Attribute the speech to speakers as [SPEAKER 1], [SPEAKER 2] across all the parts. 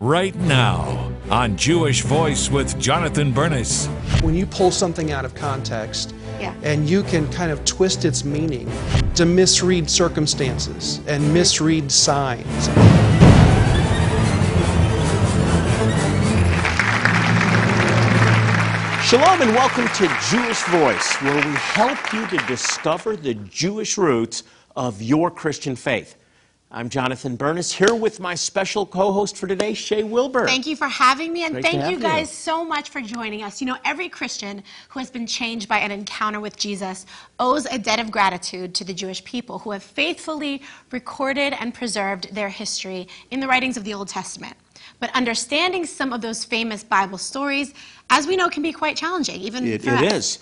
[SPEAKER 1] right now on Jewish Voice with Jonathan Bernis.
[SPEAKER 2] When you pull something out of context
[SPEAKER 3] Yeah.
[SPEAKER 2] and you can kind of twist its meaning to misread circumstances and misread signs.
[SPEAKER 4] Shalom and welcome to Jewish Voice, where we help you to discover the Jewish roots of your Christian faith. I'm Jonathan Bernis here with my special co host for today, Shay Wilbur.
[SPEAKER 3] Thank you for having me, and
[SPEAKER 4] Great
[SPEAKER 3] thank you
[SPEAKER 4] you.
[SPEAKER 3] guys so much for joining us. You know, every Christian who has been changed by an encounter with Jesus owes a debt of gratitude to the Jewish people who have faithfully recorded and preserved their history in the writings of the Old Testament. But understanding some of those famous Bible stories, as we know, can be quite challenging, even
[SPEAKER 4] It,
[SPEAKER 3] for
[SPEAKER 4] it
[SPEAKER 3] us.
[SPEAKER 4] is.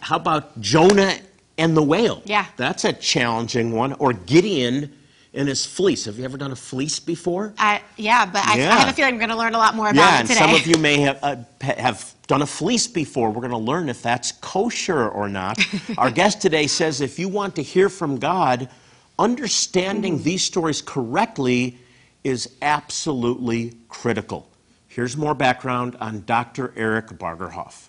[SPEAKER 4] How about Jonah and the whale?
[SPEAKER 3] Yeah.
[SPEAKER 4] That's a challenging one. Or Gideon and his fleece. Have you ever done a fleece before?
[SPEAKER 3] I, yeah, but I, I have a feeling we're going to learn a lot more about
[SPEAKER 4] yeah,
[SPEAKER 3] it
[SPEAKER 4] and
[SPEAKER 3] today.
[SPEAKER 4] some of you may have, uh, have done a fleece before. We're going to learn if that's kosher or not. Our guest today says if you want to hear from God, understanding
[SPEAKER 3] Mm-hmm.
[SPEAKER 4] these stories correctly is absolutely critical. Here's more background on Dr. Eric Bargerhuff.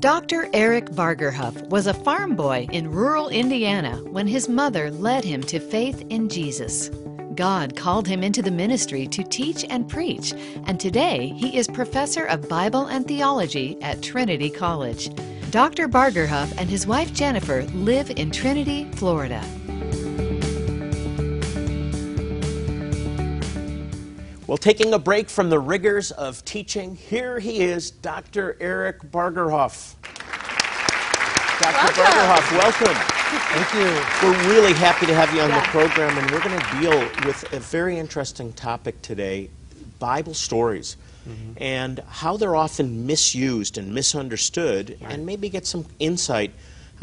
[SPEAKER 5] Dr. Eric Bargerhuff was a farm boy in rural Indiana when his mother led him to faith in Jesus. God called him into the ministry to teach and preach, and today he is professor of Bible and theology at Trinity College. Dr. Bargerhuff and his wife Jennifer live in Trinity, Florida.
[SPEAKER 4] Well, taking a break from the rigors of teaching, here he is, Dr. Eric Bargerhuff. Dr. Bargerhuff, welcome.
[SPEAKER 2] Thank you.
[SPEAKER 4] We're really happy to have you on
[SPEAKER 3] Yeah.
[SPEAKER 4] the program, and we're going to deal with a very interesting topic today Bible stories mm-hmm. and how they're often misused and misunderstood, and maybe get some insight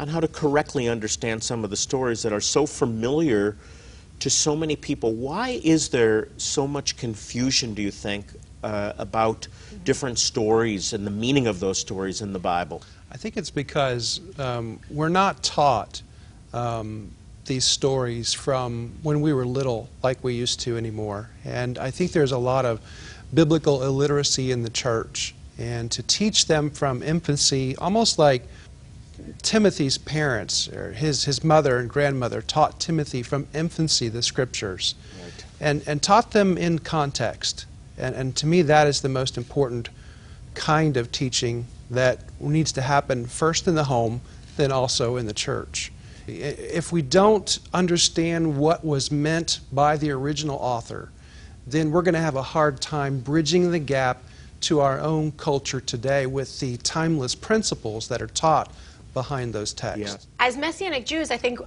[SPEAKER 4] on how to correctly understand some of the stories that are so familiar to so many people. Why is there so much confusion, do you think, uh, about different stories and the meaning of those stories in the Bible?
[SPEAKER 2] I think it's because um, we're not taught um, these stories from when we were little like we used to anymore. And I think there's a lot of biblical illiteracy in the church. And to teach them from infancy, almost like Timothy's parents, or his, his mother and grandmother, taught Timothy from infancy the scriptures
[SPEAKER 4] Right.
[SPEAKER 2] and, and taught them in context. And, and to me, that is the most important kind of teaching that needs to happen first in the home, then also in the church. If we don't understand what was meant by the original author, then we're going to have a hard time bridging the gap to our own culture today with the timeless principles that are taught behind those texts.
[SPEAKER 3] as Messianic Jews, I think,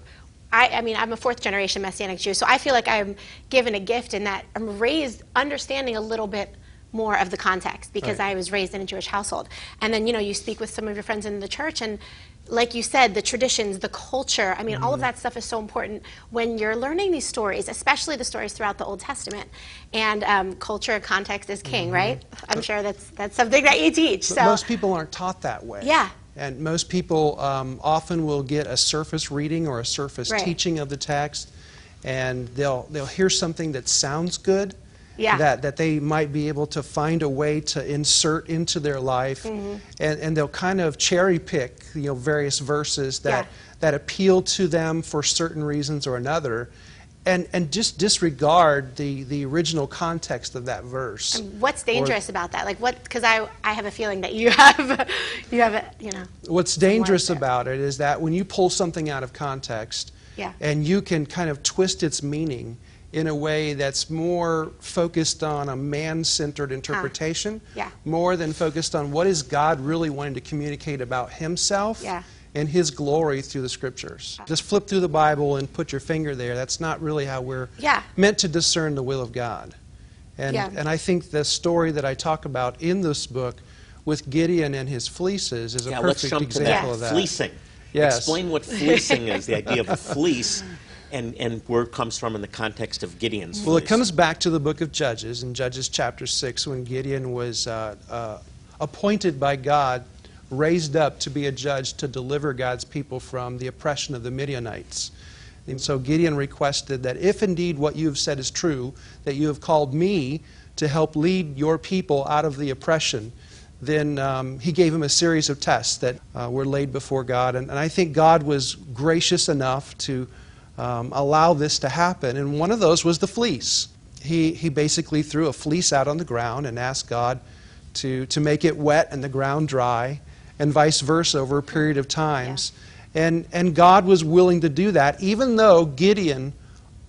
[SPEAKER 3] I, I mean, I'm a fourth generation Messianic Jew, so I feel like I'm given a gift in that I'm raised understanding a little bit more of the context because
[SPEAKER 2] Right.
[SPEAKER 3] I was raised in a Jewish household. And then, you know, you speak with some of your friends in the church, and like you said, the traditions, the culture, I mean, all of that stuff is so important when you're learning these stories, especially the stories throughout the Old Testament. And um, culture, context is king, right? I'm sure that's, that's something that you teach.
[SPEAKER 2] But
[SPEAKER 3] So,
[SPEAKER 2] most people aren't taught that way.
[SPEAKER 3] Yeah.
[SPEAKER 2] And most people um, often will get a surface reading or a surface
[SPEAKER 3] Right.
[SPEAKER 2] teaching of the text, and they'll they'll hear something that sounds good.
[SPEAKER 3] Yeah.
[SPEAKER 2] That, that they might be able to find a way to insert into their life,
[SPEAKER 3] Mm-hmm.
[SPEAKER 2] and, and they'll kind of cherry pick you know various verses that
[SPEAKER 3] Yeah.
[SPEAKER 2] that appeal to them for certain reasons or another, and and just disregard the the original context of that verse.
[SPEAKER 3] what's
[SPEAKER 2] Or-
[SPEAKER 3] dangerous about that? Like, what? Because I, I have a feeling that you have, you have, a, you know.
[SPEAKER 2] What's dangerous about it is that when you pull something out of context
[SPEAKER 3] Yeah.
[SPEAKER 2] and you can kind of twist its meaning in a way that's more focused on a man centered ah. interpretation,
[SPEAKER 3] Yeah.
[SPEAKER 2] more than focused on what is God really wanting to communicate about Himself
[SPEAKER 3] Yeah.
[SPEAKER 2] And His glory through the Scriptures. Just flip through the Bible and put your finger there. That's not really how we're
[SPEAKER 3] Yeah.
[SPEAKER 2] meant to discern the will of God. And,
[SPEAKER 3] Yeah.
[SPEAKER 2] and I think the story that I talk about in this book with Gideon and his fleeces is a
[SPEAKER 4] Yeah, let's
[SPEAKER 2] perfect
[SPEAKER 4] jump to
[SPEAKER 2] example
[SPEAKER 4] that.
[SPEAKER 2] of that.
[SPEAKER 4] Fleecing.
[SPEAKER 2] Yes.
[SPEAKER 4] Explain what fleecing is, the idea of a fleece, and, and where it comes from in the context of Gideon's
[SPEAKER 2] Well, it comes back to the book of Judges, in Judges chapter 6, when Gideon was uh, uh, appointed by God, raised up to be a judge to deliver God's people from the oppression of the Midianites. And so Gideon requested that if indeed what you have said is true, that you have called me to help lead your people out of the oppression, then um, he gave him a series of tests that uh, were laid before God. And, and, I think God was gracious enough to um, allow this to happen. And one of those was the fleece. He, he basically threw a fleece out on the ground and asked God to, to make it wet and the ground dry, and vice versa over a period of times. Yeah. And, and God was willing to do that, even though Gideon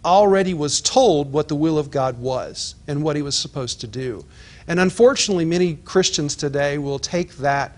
[SPEAKER 2] already was told what the will of God was and what he was supposed to do. And unfortunately, many Christians today will take that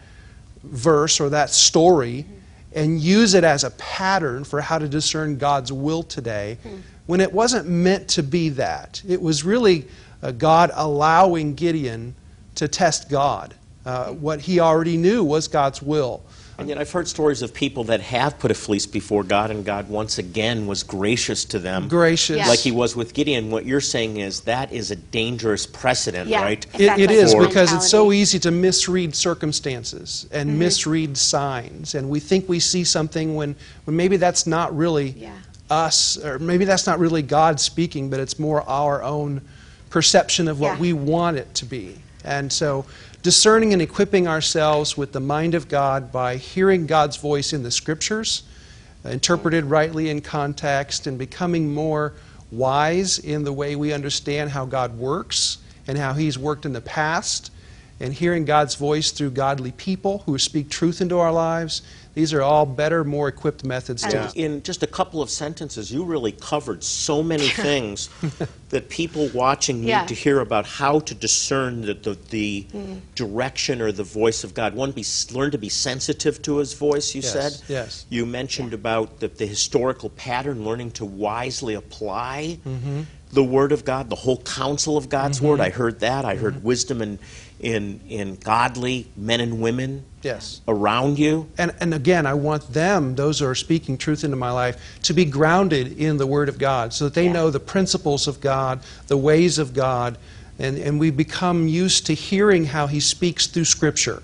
[SPEAKER 2] verse or that story and use it as a pattern for how to discern God's will today when it wasn't meant to be that. It was really uh, God allowing Gideon to test God. Uh, what he already knew was God's will.
[SPEAKER 4] And yet, I've heard stories of people that have put a fleece before God, and God once again was gracious to them.
[SPEAKER 2] Gracious.
[SPEAKER 3] Yes.
[SPEAKER 4] Like he was with Gideon. What you're saying is that is a dangerous precedent,
[SPEAKER 3] Yeah,
[SPEAKER 4] right?
[SPEAKER 3] exactly.
[SPEAKER 2] It, it is because it's so easy to misread circumstances and
[SPEAKER 3] Mm-hmm.
[SPEAKER 2] misread signs. And we think we see something when, when maybe that's not really
[SPEAKER 3] Yeah.
[SPEAKER 2] us, or maybe that's not really God speaking, but it's more our own perception of what
[SPEAKER 3] Yeah.
[SPEAKER 2] we want it to be. And so, discerning and equipping ourselves with the mind of God by hearing God's voice in the scriptures, interpreted rightly in context, and becoming more wise in the way we understand how God works and how He's worked in the past, and hearing God's voice through godly people who speak truth into our lives. These are all better, more equipped methods to
[SPEAKER 4] And in just a couple of sentences, you really covered so many things that people watching need
[SPEAKER 3] Yeah.
[SPEAKER 4] to hear about how to discern the, the, the direction or the voice of God. One, be, learn to be sensitive to His voice, you
[SPEAKER 2] Yes,
[SPEAKER 4] said.
[SPEAKER 2] yes.
[SPEAKER 4] You mentioned about the, the historical pattern, learning to wisely apply
[SPEAKER 2] Mm-hmm.
[SPEAKER 4] the Word of God, the whole counsel of God's Word. I heard that. I
[SPEAKER 2] Mm-hmm.
[SPEAKER 4] heard wisdom in, in, in godly men and women
[SPEAKER 2] Yes.
[SPEAKER 4] around you.
[SPEAKER 2] And, and again, I want them, those who are speaking truth into my life, to be grounded in the Word of God so that they
[SPEAKER 3] Yeah.
[SPEAKER 2] know the principles of God, the ways of God, and, and we become used to hearing how He speaks through Scripture.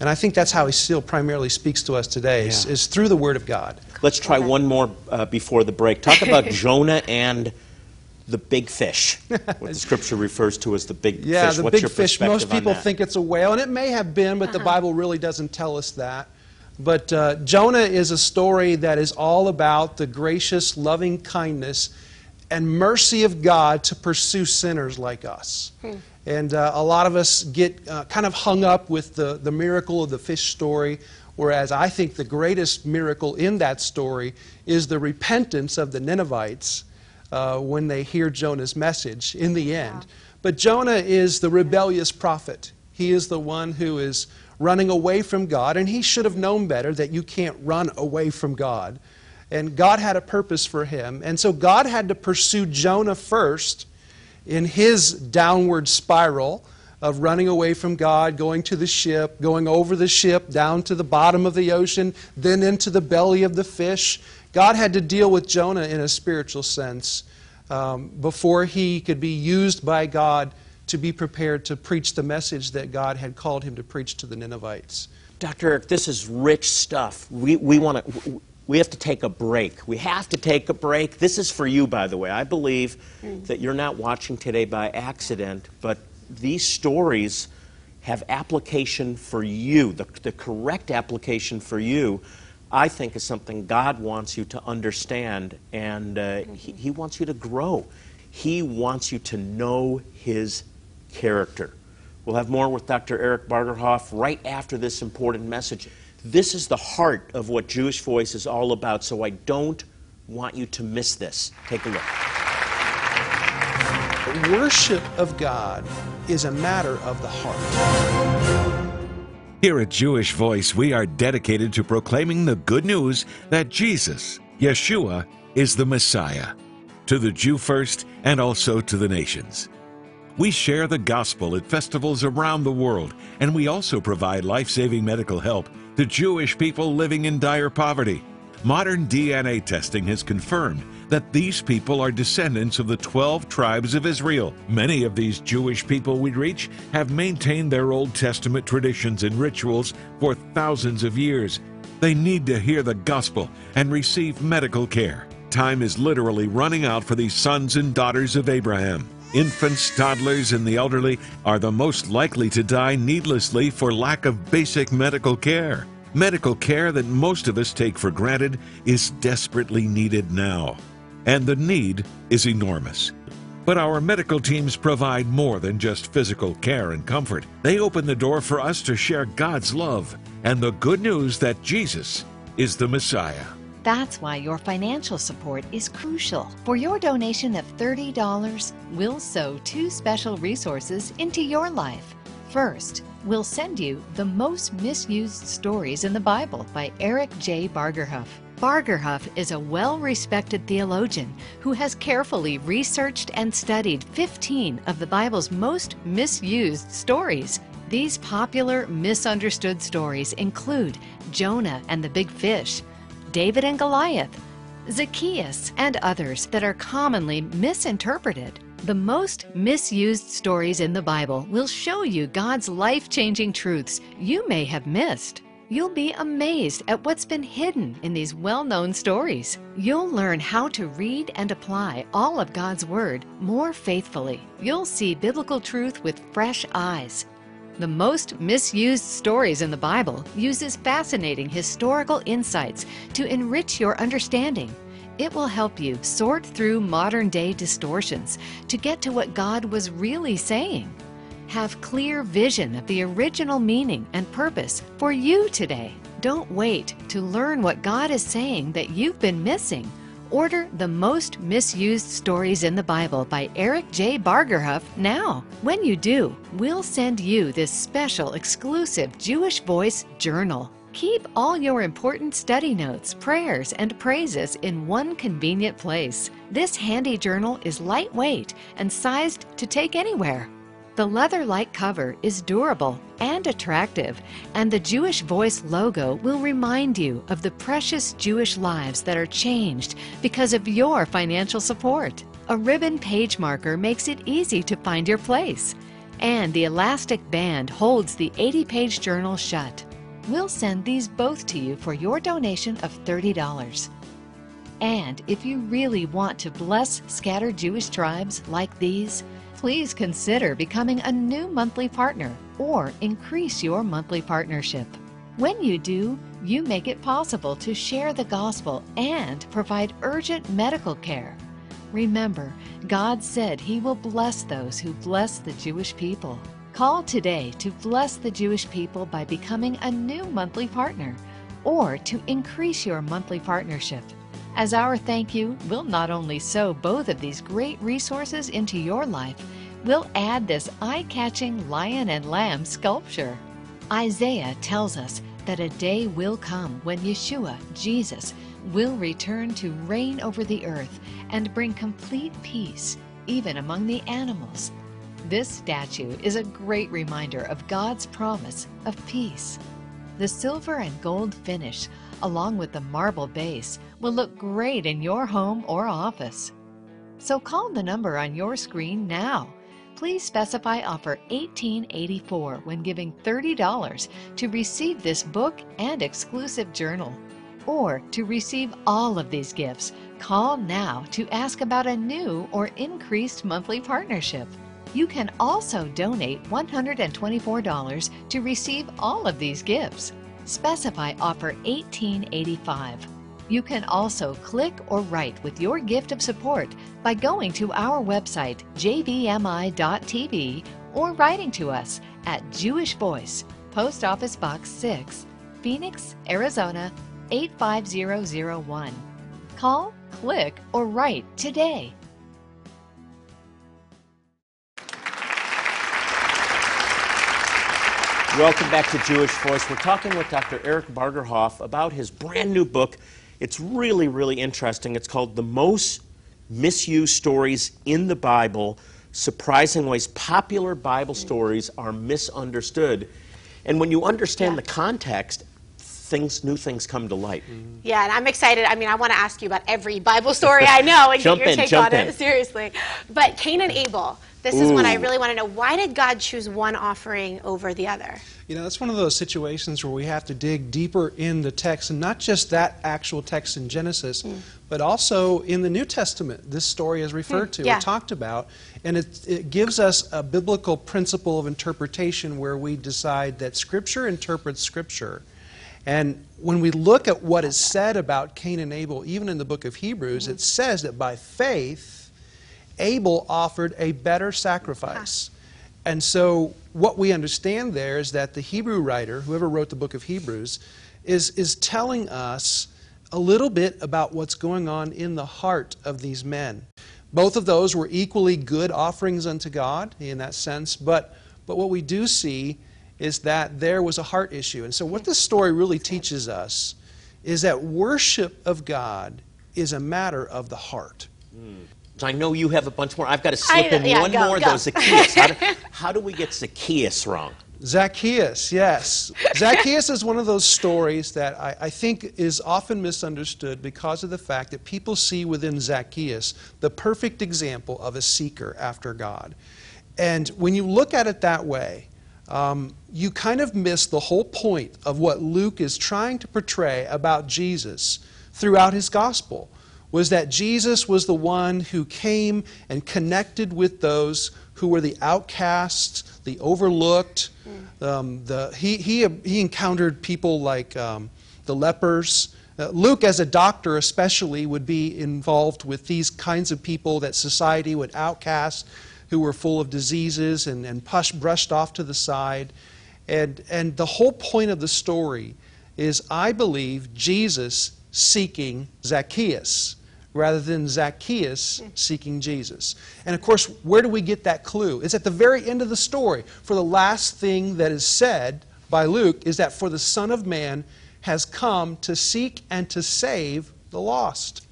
[SPEAKER 2] And I think that's how He still primarily speaks to us today, is,
[SPEAKER 4] Yeah.
[SPEAKER 2] is through the Word of God.
[SPEAKER 4] Let's try one more uh, before the break. Talk about Jonah and the big fish, what the scripture refers to as the big
[SPEAKER 2] Yeah,
[SPEAKER 4] fish.
[SPEAKER 2] the
[SPEAKER 4] What's
[SPEAKER 2] big
[SPEAKER 4] your
[SPEAKER 2] fish. Most people think it's a whale, and it may have been, but the Bible really doesn't tell us that. But uh, Jonah is a story that is all about the gracious, loving kindness and mercy of God to pursue sinners like us. And uh, a lot of us get uh, kind of hung up with the, the miracle of the fish story, whereas I think the greatest miracle in that story is the repentance of the Ninevites uh, when they hear Jonah's message in the end. But Jonah is the rebellious prophet. He is the one who is running away from God, and he should have known better that you can't run away from God. And God had a purpose for him. And so God had to pursue Jonah first in his downward spiral of running away from God, going to the ship, going over the ship, down to the bottom of the ocean, then into the belly of the fish. God had to deal with Jonah in a spiritual sense um, before he could be used by God to be prepared to preach the message that God had called him to preach to the Ninevites.
[SPEAKER 4] Dr. Eric, this is rich stuff. We, we want to. We have to take a break. We have to take a break. This is for you, by the way. I believe that you're not watching today by accident, but these stories have application for you. The, the correct application for you, I think, is something God wants you to understand, and uh, he, he wants you to grow. He wants you to know His character. We'll have more with Dr. Eric Bargerhuff right after this important message. This is the heart of what Jewish Voice is all about, so I don't want you to miss this. Take a look.
[SPEAKER 2] Worship of God is a matter of the heart.
[SPEAKER 1] Here at Jewish Voice, we are dedicated to proclaiming the good news that Jesus, Yeshua, is the Messiah, to the Jew first and also to the nations. We share the gospel at festivals around the world, and we also provide life saving medical help to Jewish people living in dire poverty. Modern DNA testing has confirmed that these people are descendants of the 12 tribes of Israel. Many of these Jewish people we reach have maintained their Old Testament traditions and rituals for thousands of years. They need to hear the gospel and receive medical care. Time is literally running out for these sons and daughters of Abraham. Infants, toddlers, and the elderly are the most likely to die needlessly for lack of basic medical care. Medical care that most of us take for granted is desperately needed now. And the need is enormous. But our medical teams provide more than just physical care and comfort. They open the door for us to share God's love and the good news that Jesus is the Messiah.
[SPEAKER 5] That's why your financial support is crucial. For your donation of $30, we'll sow two special resources into your life. First, we'll send you The Most Misused Stories in the Bible by Eric J. Bargerhuff. Bargerhuff is a well respected theologian who has carefully researched and studied 15 of the Bible's most misused stories. These popular, misunderstood stories include Jonah and the Big Fish, David and Goliath, Zacchaeus, and others that are commonly misinterpreted. The most misused stories in the Bible will show you God's life changing truths you may have missed. You'll be amazed at what's been hidden in these well known stories. You'll learn how to read and apply all of God's Word more faithfully. You'll see biblical truth with fresh eyes. The most misused stories in the Bible uses fascinating historical insights to enrich your understanding. It will help you sort through modern day distortions to get to what God was really saying. Have clear vision of the original meaning and purpose for you today. Don't wait to learn what God is saying that you've been missing. Order The Most Misused Stories in the Bible by Eric J. Bargerhuff now. When you do, we'll send you this special exclusive Jewish Voice journal. Keep all your important study notes, prayers, and praises in one convenient place. This handy journal is lightweight and sized to take anywhere. The leather like cover is durable and attractive, and the Jewish Voice logo will remind you of the precious Jewish lives that are changed because of your financial support. A ribbon page marker makes it easy to find your place, and the elastic band holds the 80 page journal shut. We'll send these both to you for your donation of $30. And if you really want to bless scattered Jewish tribes like these, please consider becoming a new monthly partner or increase your monthly partnership. When you do, you make it possible to share the gospel and provide urgent medical care. Remember, God said He will bless those who bless the Jewish people. Call today to bless the Jewish people by becoming a new monthly partner or to increase your monthly partnership. As our thank you, we'll not only sow both of these great resources into your life, we'll add this eye catching lion and lamb sculpture. Isaiah tells us that a day will come when Yeshua, Jesus, will return to reign over the earth and bring complete peace, even among the animals. This statue is a great reminder of God's promise of peace. The silver and gold finish along with the marble base, will look great in your home or office. So call the number on your screen now. Please specify offer 1884 when giving $30 to receive this book and exclusive journal. Or to receive all of these gifts, call now to ask about a new or increased monthly partnership. You can also donate $124 to receive all of these gifts. Specify offer 1885. You can also click or write with your gift of support by going to our website jvmi.tv or writing to us at Jewish Voice, Post Office Box 6, Phoenix, Arizona 85001. Call, click, or write today.
[SPEAKER 4] Welcome back to Jewish Voice. We're talking with Dr. Eric Bargerhuff about his brand new book. It's really, really interesting. It's called The Most Misused Stories in the Bible Surprising Ways Popular Bible Stories Are Misunderstood. And when you understand
[SPEAKER 3] Yeah.
[SPEAKER 4] the context, things, new things come to light. Mm-hmm.
[SPEAKER 3] Yeah, and I'm excited. I mean, I want to ask you about every Bible story I know and get your
[SPEAKER 4] in,
[SPEAKER 3] take on
[SPEAKER 4] in.
[SPEAKER 3] it. Seriously. But Cain and Abel, This is when I really want to know why did God choose one offering over the other?
[SPEAKER 2] You know, it's one of those situations where we have to dig deeper in the text, and not just that actual text in Genesis, mm. but also in the New Testament. This story is referred mm. to
[SPEAKER 3] yeah.
[SPEAKER 2] or talked about, and it, it gives us a biblical principle of interpretation where we decide that Scripture interprets Scripture. And when we look at what is said about Cain and Abel, even in the book of Hebrews, mm-hmm. it says that by faith, Abel offered a better sacrifice. And so, what we understand there is that the Hebrew writer, whoever wrote the book of Hebrews, is, is telling us a little bit about what's going on in the heart of these men. Both of those were equally good offerings unto God in that sense, but, but what we do see is that there was a heart issue. And so, what this story really teaches us is that worship of God is a matter of the heart. Hmm.
[SPEAKER 4] I know you have a bunch more. I've got to slip
[SPEAKER 3] I-
[SPEAKER 4] in
[SPEAKER 3] yeah,
[SPEAKER 4] one
[SPEAKER 3] go,
[SPEAKER 4] more,
[SPEAKER 3] go.
[SPEAKER 4] though. Zacchaeus. How do, how do we get Zacchaeus wrong?
[SPEAKER 2] Zacchaeus, yes. Zacchaeus is one of those stories that I, I think is often misunderstood because of the fact that people see within Zacchaeus the perfect example of a seeker after God. And when you look at it that way, um, you kind of miss the whole point of what Luke is trying to portray about Jesus throughout his gospel was that Jesus was the one who came and connected with those who were the outcasts, the overlooked. Um, the, he, he, he encountered people like um, the lepers. Uh, Luke, as a doctor especially, would be involved with these kinds of people that society would outcast, who were full of diseases and, and push, brushed off to the side. And, and the whole point of the story is, I believe, Jesus seeking Zacchaeus rather than Zacchaeus seeking Jesus. And of course, where do we get that clue? It's at the very end of the story. For the last thing that is said by Luke is that for the Son of Man has come to seek and to save the lost.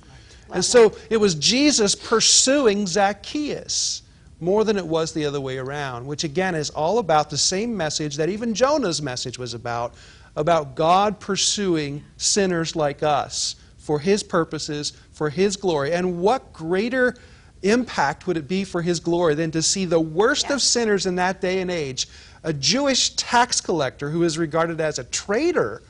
[SPEAKER 2] And so it was Jesus pursuing Zacchaeus more than it was the other way around, which again is all about the same message that even Jonah's message was about about God pursuing sinners like us for his purposes, for his glory. And what greater impact would it be for his glory than to see the worst of sinners in that day and age, a Jewish tax collector who is regarded as a traitor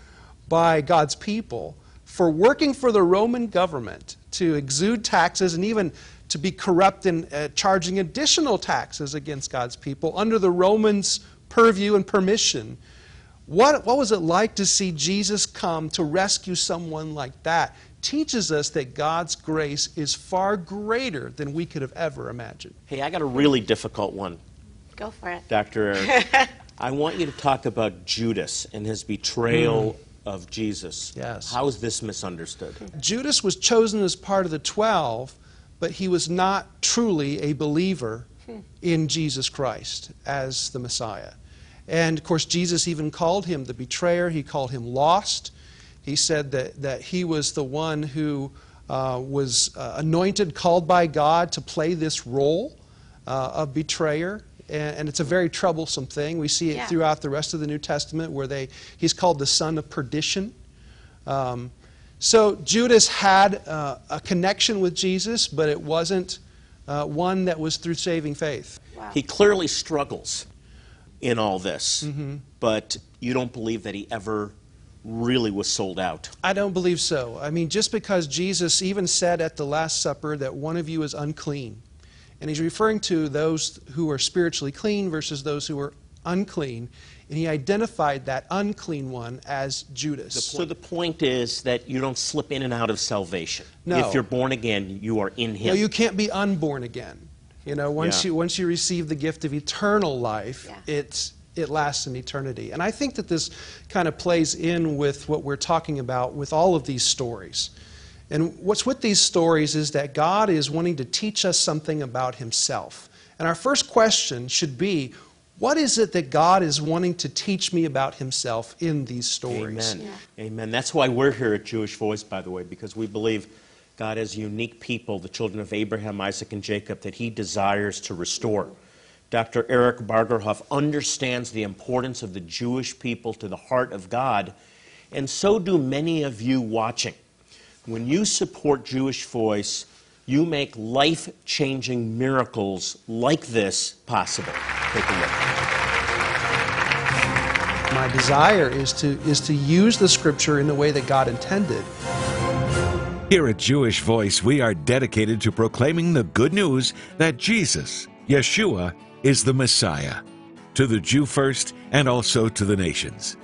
[SPEAKER 2] by God's people for working for the Roman government to exude taxes and even to be corrupt in uh, charging additional taxes against God's people under the Romans' purview and permission. What, what was it like to see Jesus come to rescue someone like that? Teaches us that God's grace is far greater than we could have ever imagined.
[SPEAKER 4] Hey, I got a really difficult one,
[SPEAKER 3] Go for it.
[SPEAKER 4] Dr. Eric. I want you to talk about Judas and his betrayal hmm. of Jesus.
[SPEAKER 2] Yes.
[SPEAKER 4] How is this misunderstood?
[SPEAKER 2] Judas was chosen as part of the twelve, but he was not truly a believer hmm. in Jesus Christ as the Messiah. And of course, Jesus even called him the betrayer, he called him lost. He said that, that he was the one who uh, was uh, anointed, called by God to play this role uh, of betrayer. And, and it's a very troublesome thing. We see it
[SPEAKER 3] Yeah.
[SPEAKER 2] throughout the rest of the New Testament where they, he's called the son of perdition. Um, so Judas had uh, a connection with Jesus, but it wasn't uh, one that was through saving faith.
[SPEAKER 3] Wow.
[SPEAKER 4] He clearly struggles in all this,
[SPEAKER 2] Mm-hmm.
[SPEAKER 4] but you don't believe that he ever really was sold out.
[SPEAKER 2] I don't believe so. I mean, just because Jesus even said at the Last Supper that one of you is unclean, and he's referring to those who are spiritually clean versus those who are unclean, and he identified that unclean one as Judas.
[SPEAKER 4] So the point is that you don't slip in and out of salvation.
[SPEAKER 2] No.
[SPEAKER 4] If you're born again, you are in him.
[SPEAKER 2] No, you can't be unborn again. You know, once
[SPEAKER 4] Yeah.
[SPEAKER 2] you once you receive the gift of eternal life,
[SPEAKER 3] Yeah.
[SPEAKER 2] it's it lasts in eternity. And I think that this kind of plays in with what we're talking about with all of these stories. And what's with these stories is that God is wanting to teach us something about himself. And our first question should be, what is it that God is wanting to teach me about himself in these stories?
[SPEAKER 4] Amen. Amen. That's why we're here at Jewish Voice, by the way, because we believe God has unique people, the children of Abraham, Isaac, and Jacob, that He desires to restore. Dr. Eric Bargerhuff understands the importance of the Jewish people to the heart of God, and so do many of you watching. When you support Jewish Voice, you make life changing miracles like this possible. Take a look.
[SPEAKER 2] My desire is to, is to use the scripture in the way that God intended.
[SPEAKER 1] Here at Jewish Voice, we are dedicated to proclaiming the good news that Jesus, Yeshua, is the Messiah, to the Jew first and also to the nations.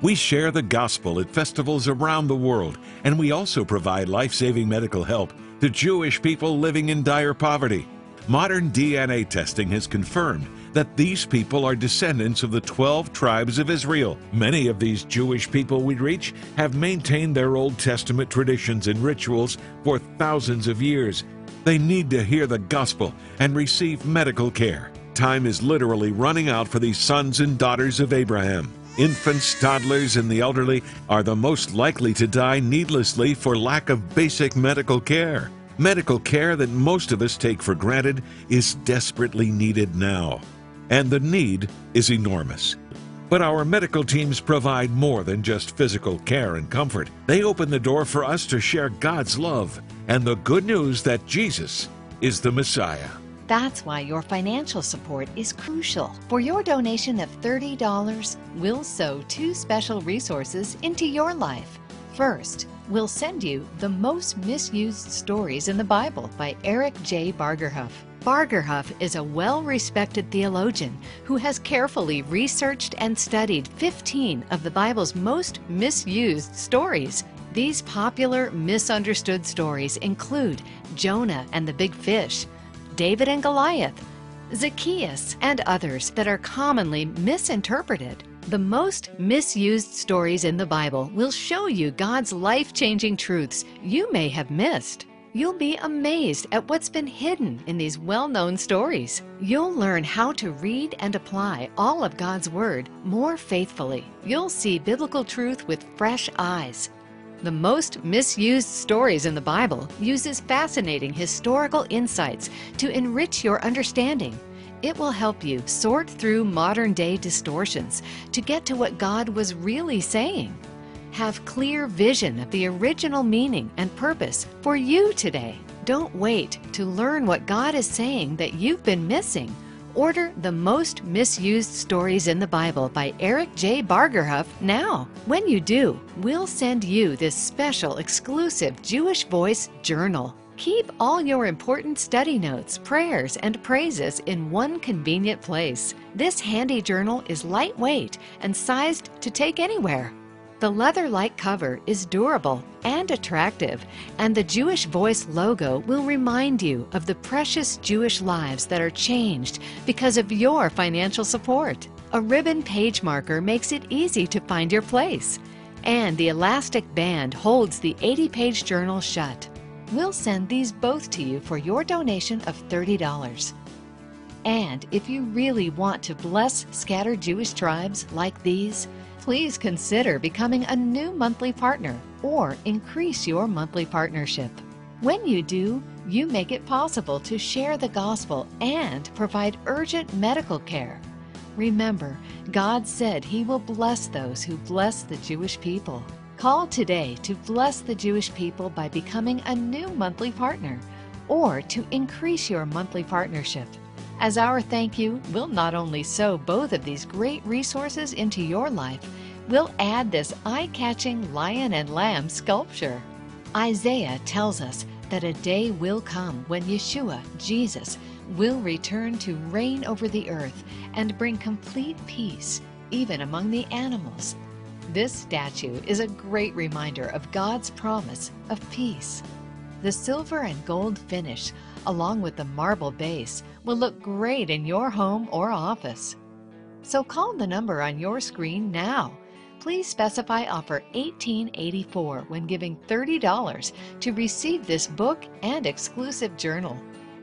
[SPEAKER 1] We share the gospel at festivals around the world, and we also provide life saving medical help to Jewish people living in dire poverty. Modern DNA testing has confirmed that these people are descendants of the 12 tribes of Israel. Many of these Jewish people we reach have maintained their Old Testament traditions and rituals for thousands of years. They need to hear the gospel and receive medical care. Time is literally running out for these sons and daughters of Abraham. Infants, toddlers, and the elderly are the most likely to die needlessly for lack of basic medical care. Medical care that most of us take for granted is desperately needed now and the need is enormous. But our medical teams provide more than just physical care and comfort. They open the door for us to share God's love and the good news that Jesus is the Messiah.
[SPEAKER 5] That's why your financial support is crucial. For your donation of $30, we'll sow two special resources into your life. First, we'll send you The Most Misused Stories in the Bible by Eric J. Bargerhuff. Bargerhuff is a well respected theologian who has carefully researched and studied 15 of the Bible's most misused stories. These popular, misunderstood stories include Jonah and the Big Fish, David and Goliath, Zacchaeus, and others that are commonly misinterpreted. The most misused stories in the Bible will show you God's life changing truths you may have missed. You'll be amazed at what's been hidden in these well known stories. You'll learn how to read and apply all of God's Word more faithfully. You'll see biblical truth with fresh eyes. The most misused stories in the Bible uses fascinating historical insights to enrich your understanding. It will help you sort through modern day distortions to get to what God was really saying. Have clear vision of the original meaning and purpose for you today. Don't wait to learn what God is saying that you've been missing. Order The Most Misused Stories in the Bible by Eric J. Bargerhuff now. When you do, we'll send you this special exclusive Jewish Voice journal. Keep all your important study notes, prayers, and praises in one convenient place. This handy journal is lightweight and sized to take anywhere. The leather like cover is durable and attractive, and the Jewish Voice logo will remind you of the precious Jewish lives that are changed because of your financial support. A ribbon page marker makes it easy to find your place, and the elastic band holds the 80 page journal shut. We'll send these both to you for your donation of $30. And if you really want to bless scattered Jewish tribes like these, please consider becoming a new monthly partner or increase your monthly partnership. When you do, you make it possible to share the gospel and provide urgent medical care. Remember, God said He will bless those who bless the Jewish people. Call today to bless the Jewish people by becoming a new monthly partner or to increase your monthly partnership. As our thank you, we'll not only sow both of these great resources into your life, we'll add this eye catching lion and lamb sculpture. Isaiah tells us that a day will come when Yeshua, Jesus, will return to reign over the earth and bring complete peace, even among the animals. This statue is a great reminder of God's promise of peace. The silver and gold finish along with the marble base, will look great in your home or office. So call the number on your screen now. Please specify offer 1884 when giving $30 to receive this book and exclusive journal.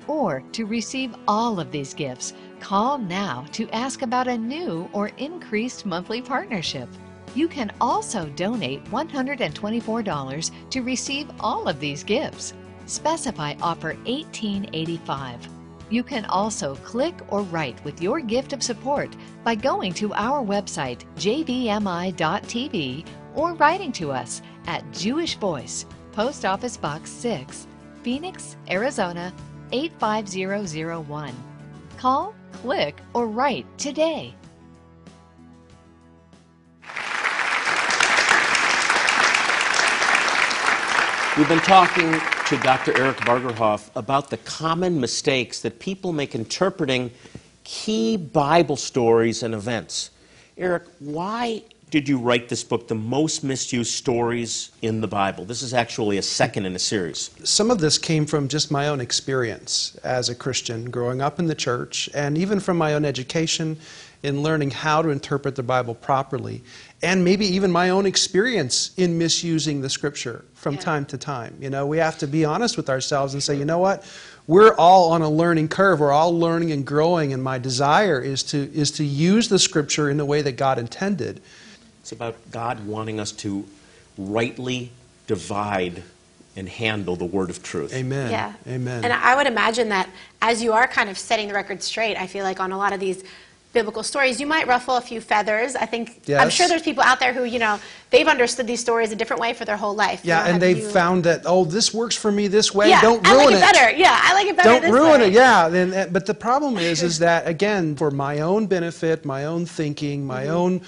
[SPEAKER 5] Or to receive all of these gifts, call now to ask about a new or increased monthly partnership. You can also donate $124 to receive all of these gifts. Specify offer 1885. You can also click or write with your gift of support by going to our website, jvmi.tv, or writing to us at Jewish Voice, Post Office Box 6, Phoenix, Arizona 85001. Call, click, or write today.
[SPEAKER 4] We've been talking to Dr. Eric Bargerhuff about the common mistakes that people make interpreting key Bible stories and events. Eric, why did you write this book, The Most Misused Stories in the Bible? This is actually a second in a series.
[SPEAKER 2] Some of this came from just my own experience as a Christian growing up in the church, and even from my own education in learning how to interpret the Bible properly, and maybe even my own experience in misusing the scripture from
[SPEAKER 3] Yeah.
[SPEAKER 2] time to time. You know, we have to be honest with ourselves and say, you know what? We're all on a learning curve. We're all learning and growing, and my desire is to, is to use the scripture in the way that God intended.
[SPEAKER 4] It's about God wanting us to rightly divide and handle the word of truth.
[SPEAKER 2] Amen.
[SPEAKER 3] Yeah.
[SPEAKER 2] Amen.
[SPEAKER 3] And I would imagine that as you are kind of setting the record straight, I feel like on a lot of these biblical stories, you might ruffle a few feathers. I think I'm sure there's people out there who, you know, they've understood these stories a different way for their whole life.
[SPEAKER 2] Yeah, and they've
[SPEAKER 3] you-
[SPEAKER 2] found that, oh, this works for me this way.
[SPEAKER 3] Yeah,
[SPEAKER 2] Don't ruin I
[SPEAKER 3] like it,
[SPEAKER 2] it.
[SPEAKER 3] better. Yeah, I like it better.
[SPEAKER 2] don't
[SPEAKER 3] this
[SPEAKER 2] ruin
[SPEAKER 3] way.
[SPEAKER 2] it yeah then, uh, but the problem is is that again for my own benefit my own thinking my
[SPEAKER 3] Mm-hmm.
[SPEAKER 2] own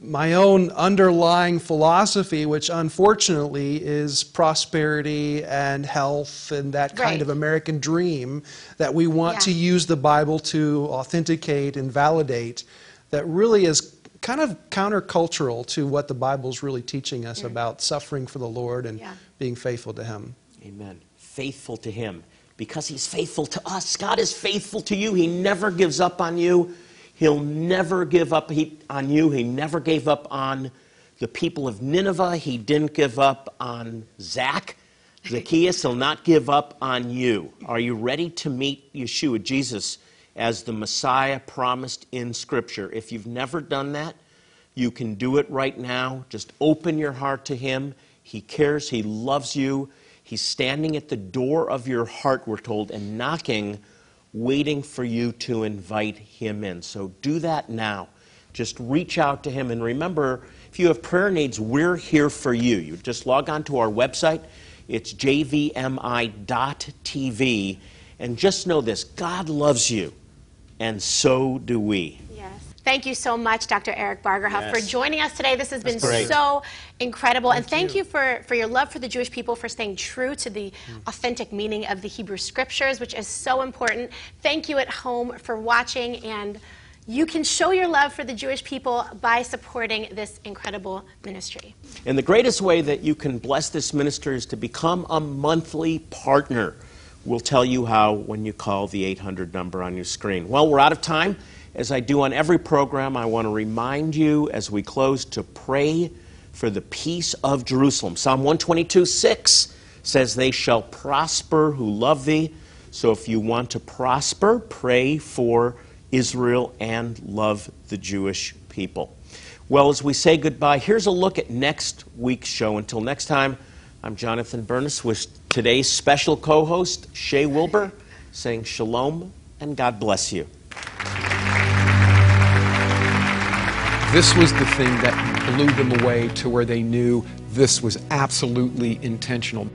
[SPEAKER 2] my own underlying philosophy which unfortunately is prosperity and health and that kind
[SPEAKER 3] Right.
[SPEAKER 2] of american dream that we want
[SPEAKER 3] Yeah.
[SPEAKER 2] to use the bible to authenticate and validate that really is kind of countercultural to what the bible's really teaching us about suffering for the lord and.
[SPEAKER 3] Yeah.
[SPEAKER 2] being faithful to him
[SPEAKER 4] Amen. Faithful to Him because He's faithful to us. God is faithful to you. He never gives up on you. He'll never give up on you. He never gave up on the people of Nineveh. He didn't give up on Zach. Zacchaeus, He'll not give up on you. Are you ready to meet Yeshua, Jesus, as the Messiah promised in Scripture? If you've never done that, you can do it right now. Just open your heart to Him. He cares, He loves you. He's standing at the door of your heart, we're told, and knocking, waiting for you to invite Him in. So do that now. Just reach out to Him. And remember, if you have prayer needs, we're here for you. You just log on to our website. It's jvmi.tv. And just know this God loves you, and so do we.
[SPEAKER 3] Yes. Thank you so much, Dr. Eric Bargerhuff, for joining us today. This has been
[SPEAKER 4] great.
[SPEAKER 3] so incredible. and thank you, for, for your love for the Jewish people, for staying true to the hmm. authentic meaning of the Hebrew Scriptures, which is so important. Thank you at home for watching. And you can show your love for the Jewish people by supporting this incredible ministry.
[SPEAKER 4] And the greatest way that you can bless this ministry is to become a monthly partner. We'll tell you how when you call the 800 number on your screen. Well, we're out of time. As I do on every program, I want to remind you as we close to pray for the peace of Jerusalem. Psalm 122 6 says, They shall prosper who love thee. So if you want to prosper, pray for Israel and love the Jewish people. Well, as we say goodbye, here's a look at next week's show. Until next time, I'm Jonathan Bernis today's special co host, Shay Wilbur, saying shalom and God bless you.
[SPEAKER 6] This was the thing that blew them away to where they knew this was absolutely intentional.